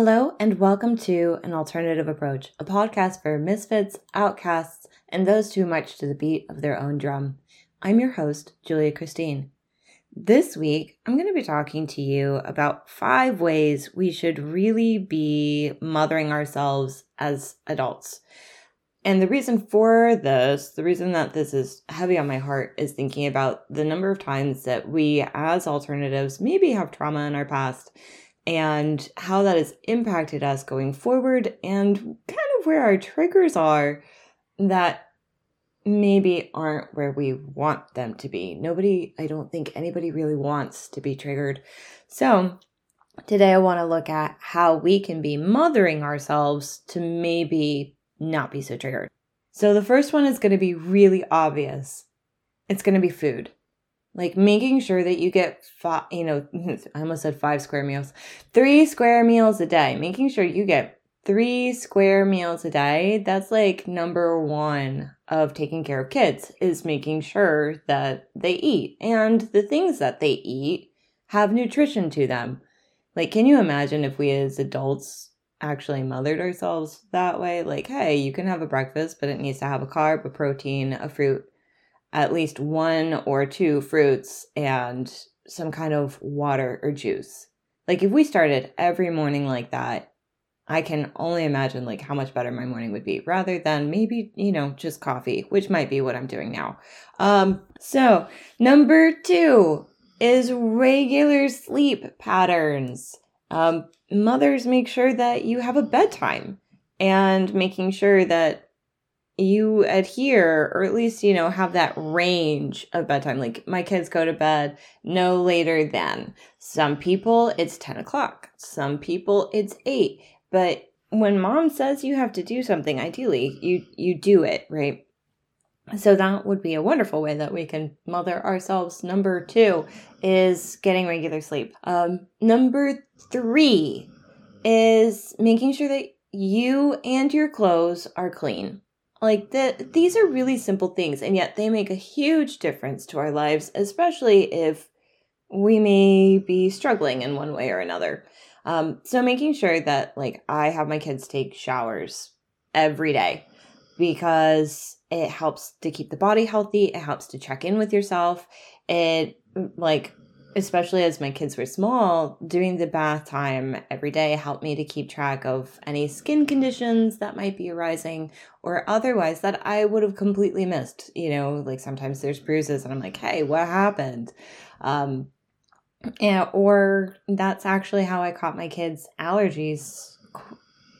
Hello, and welcome to An Alternative Approach, a podcast for misfits, outcasts, and those who march to the beat of their own drum. I'm your host, Julia Christine. This week, I'm going to be talking to you about five ways we should really be mothering ourselves as adults. And the reason for this, the reason that this is heavy on my heart, is thinking about the number of times that we, as alternatives, maybe have trauma in our past and how that has impacted us going forward and kind of where our triggers are that maybe aren't where we want them to be. Nobody, I don't think anybody really wants to be triggered. So, today I want to look at how we can be mothering ourselves to maybe not be so triggered. So, the first one is going to be really obvious it's going to be food. Like making sure that you get five, you know, I almost said five square meals, three square meals a day, making sure you get three square meals a day, that's like number one of taking care of kids is making sure that they eat and the things that they eat have nutrition to them. Like, can you imagine if we as adults actually mothered ourselves that way? Like, hey, you can have a breakfast, but it needs to have a carb, a protein, a fruit, at least one or two fruits, and some kind of water or juice. Like, if we started every morning like that, I can only imagine like how much better my morning would be rather than maybe, you know, just coffee, which might be what I'm doing now. Um, so number two is regular sleep patterns. Um, mothers make sure that you have a bedtime and making sure that you adhere or at least you know have that range of bedtime like my kids go to bed no later than some people it's 10 o'clock some people it's 8 but when mom says you have to do something, ideally you you do it, right? So that would be a wonderful way that we can mother ourselves. Number two is getting regular sleep. Um, number three is making sure that you and your clothes are clean. Like that, these are really simple things, and yet they make a huge difference to our lives, especially if we may be struggling in one way or another. Um, so making sure that like I have my kids take showers every day because it helps to keep the body healthy. It helps to check in with yourself. It like especially as my kids were small, doing the bath time every day helped me to keep track of any skin conditions that might be arising or otherwise that I would have completely missed. You know, like sometimes there's bruises and I'm like, hey, what happened? Um, and, or that's actually how I caught my kids' allergies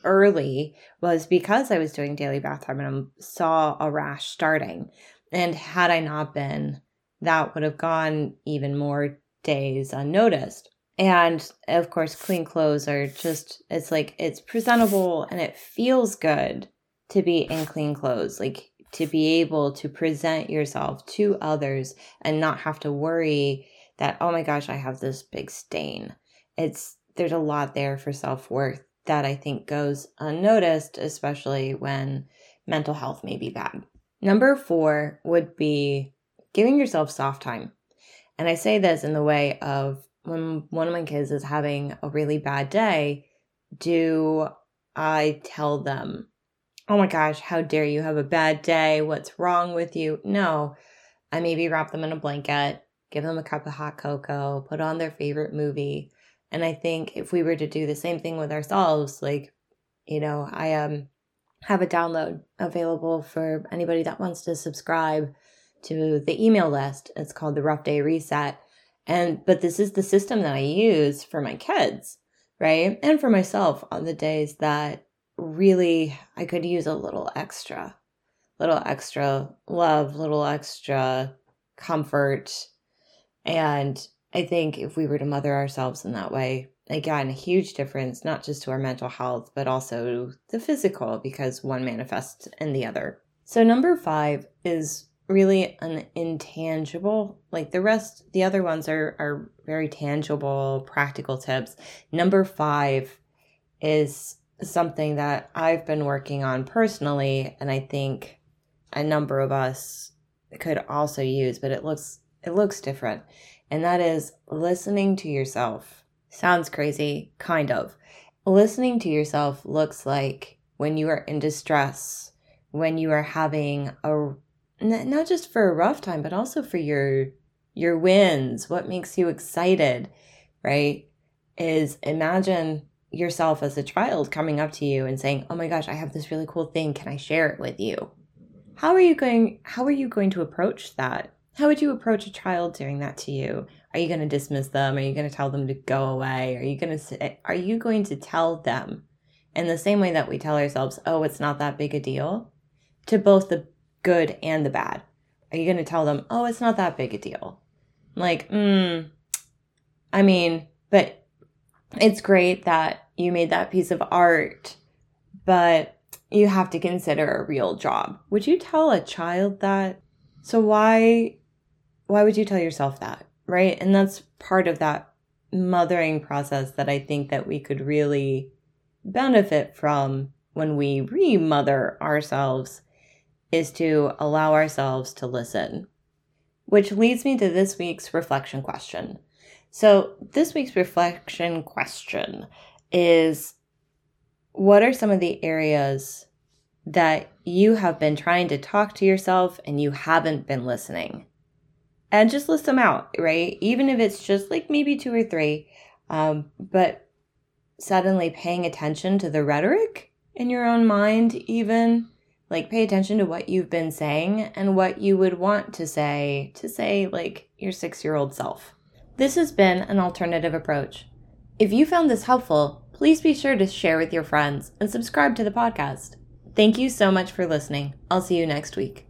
early was because I was doing daily bath time and I saw a rash starting. And had I not been, that would have gone even more days unnoticed. And of course, clean clothes are just, it's like, it's presentable and it feels good to be in clean clothes. Like to be able to present yourself to others and not have to worry that oh my gosh i have this big stain it's there's a lot there for self-worth that i think goes unnoticed especially when mental health may be bad number four would be giving yourself soft time and i say this in the way of when one of my kids is having a really bad day do i tell them oh my gosh how dare you have a bad day? What's wrong with you? No. I maybe wrap them in a blanket give them a cup of hot cocoa, put on their favorite movie. And I think if we were to do the same thing with ourselves, like, you know, I um have a download available for anybody that wants to subscribe to the email list. It's called the Rough Day Reset. And but this is the system that I use for my kids, right? And for myself on the days that really I could use a little extra, little extra love, little extra comfort, and I think if we were to mother ourselves in that way, again, a huge difference, not just to our mental health, but also the physical, because one manifests in the other. So, number five is really an intangible like the rest the other ones are are very tangible practical tips number five is something that i've been working on personally and i think a number of us could also use but it looks it looks different. And that is listening to yourself. Sounds crazy, kind of. listening to yourself looks like when you are in distress, when you are having a not just for a rough time, but also for your your wins, what makes you excited, right? Is imagine yourself as a child coming up to you and saying, "Oh my gosh, I have this really cool thing. Can I share it with you?" How are you going how are you going to approach that? How would you approach a child doing that to you? Are you going to dismiss them? Are you going to tell them to go away? Are you going to say, are you going to tell them in the same way that we tell ourselves, "Oh, it's not that big a deal," to both the good and the bad? Are you going to tell them, "Oh, it's not that big a deal"? Like, mm, I mean, but it's great that you made that piece of art, but you have to consider a real job. Would you tell a child that? So why why would you tell yourself that? Right? And that's part of that mothering process that I think that we could really benefit from when we remother ourselves is to allow ourselves to listen. Which leads me to this week's reflection question. So, this week's reflection question is what are some of the areas that you have been trying to talk to yourself and you haven't been listening? And just list them out, right? Even if it's just like maybe two or three, um, but suddenly paying attention to the rhetoric in your own mind, even like pay attention to what you've been saying and what you would want to say to say, like, your six year old self. This has been an alternative approach. If you found this helpful, please be sure to share with your friends and subscribe to the podcast. Thank you so much for listening. I'll see you next week.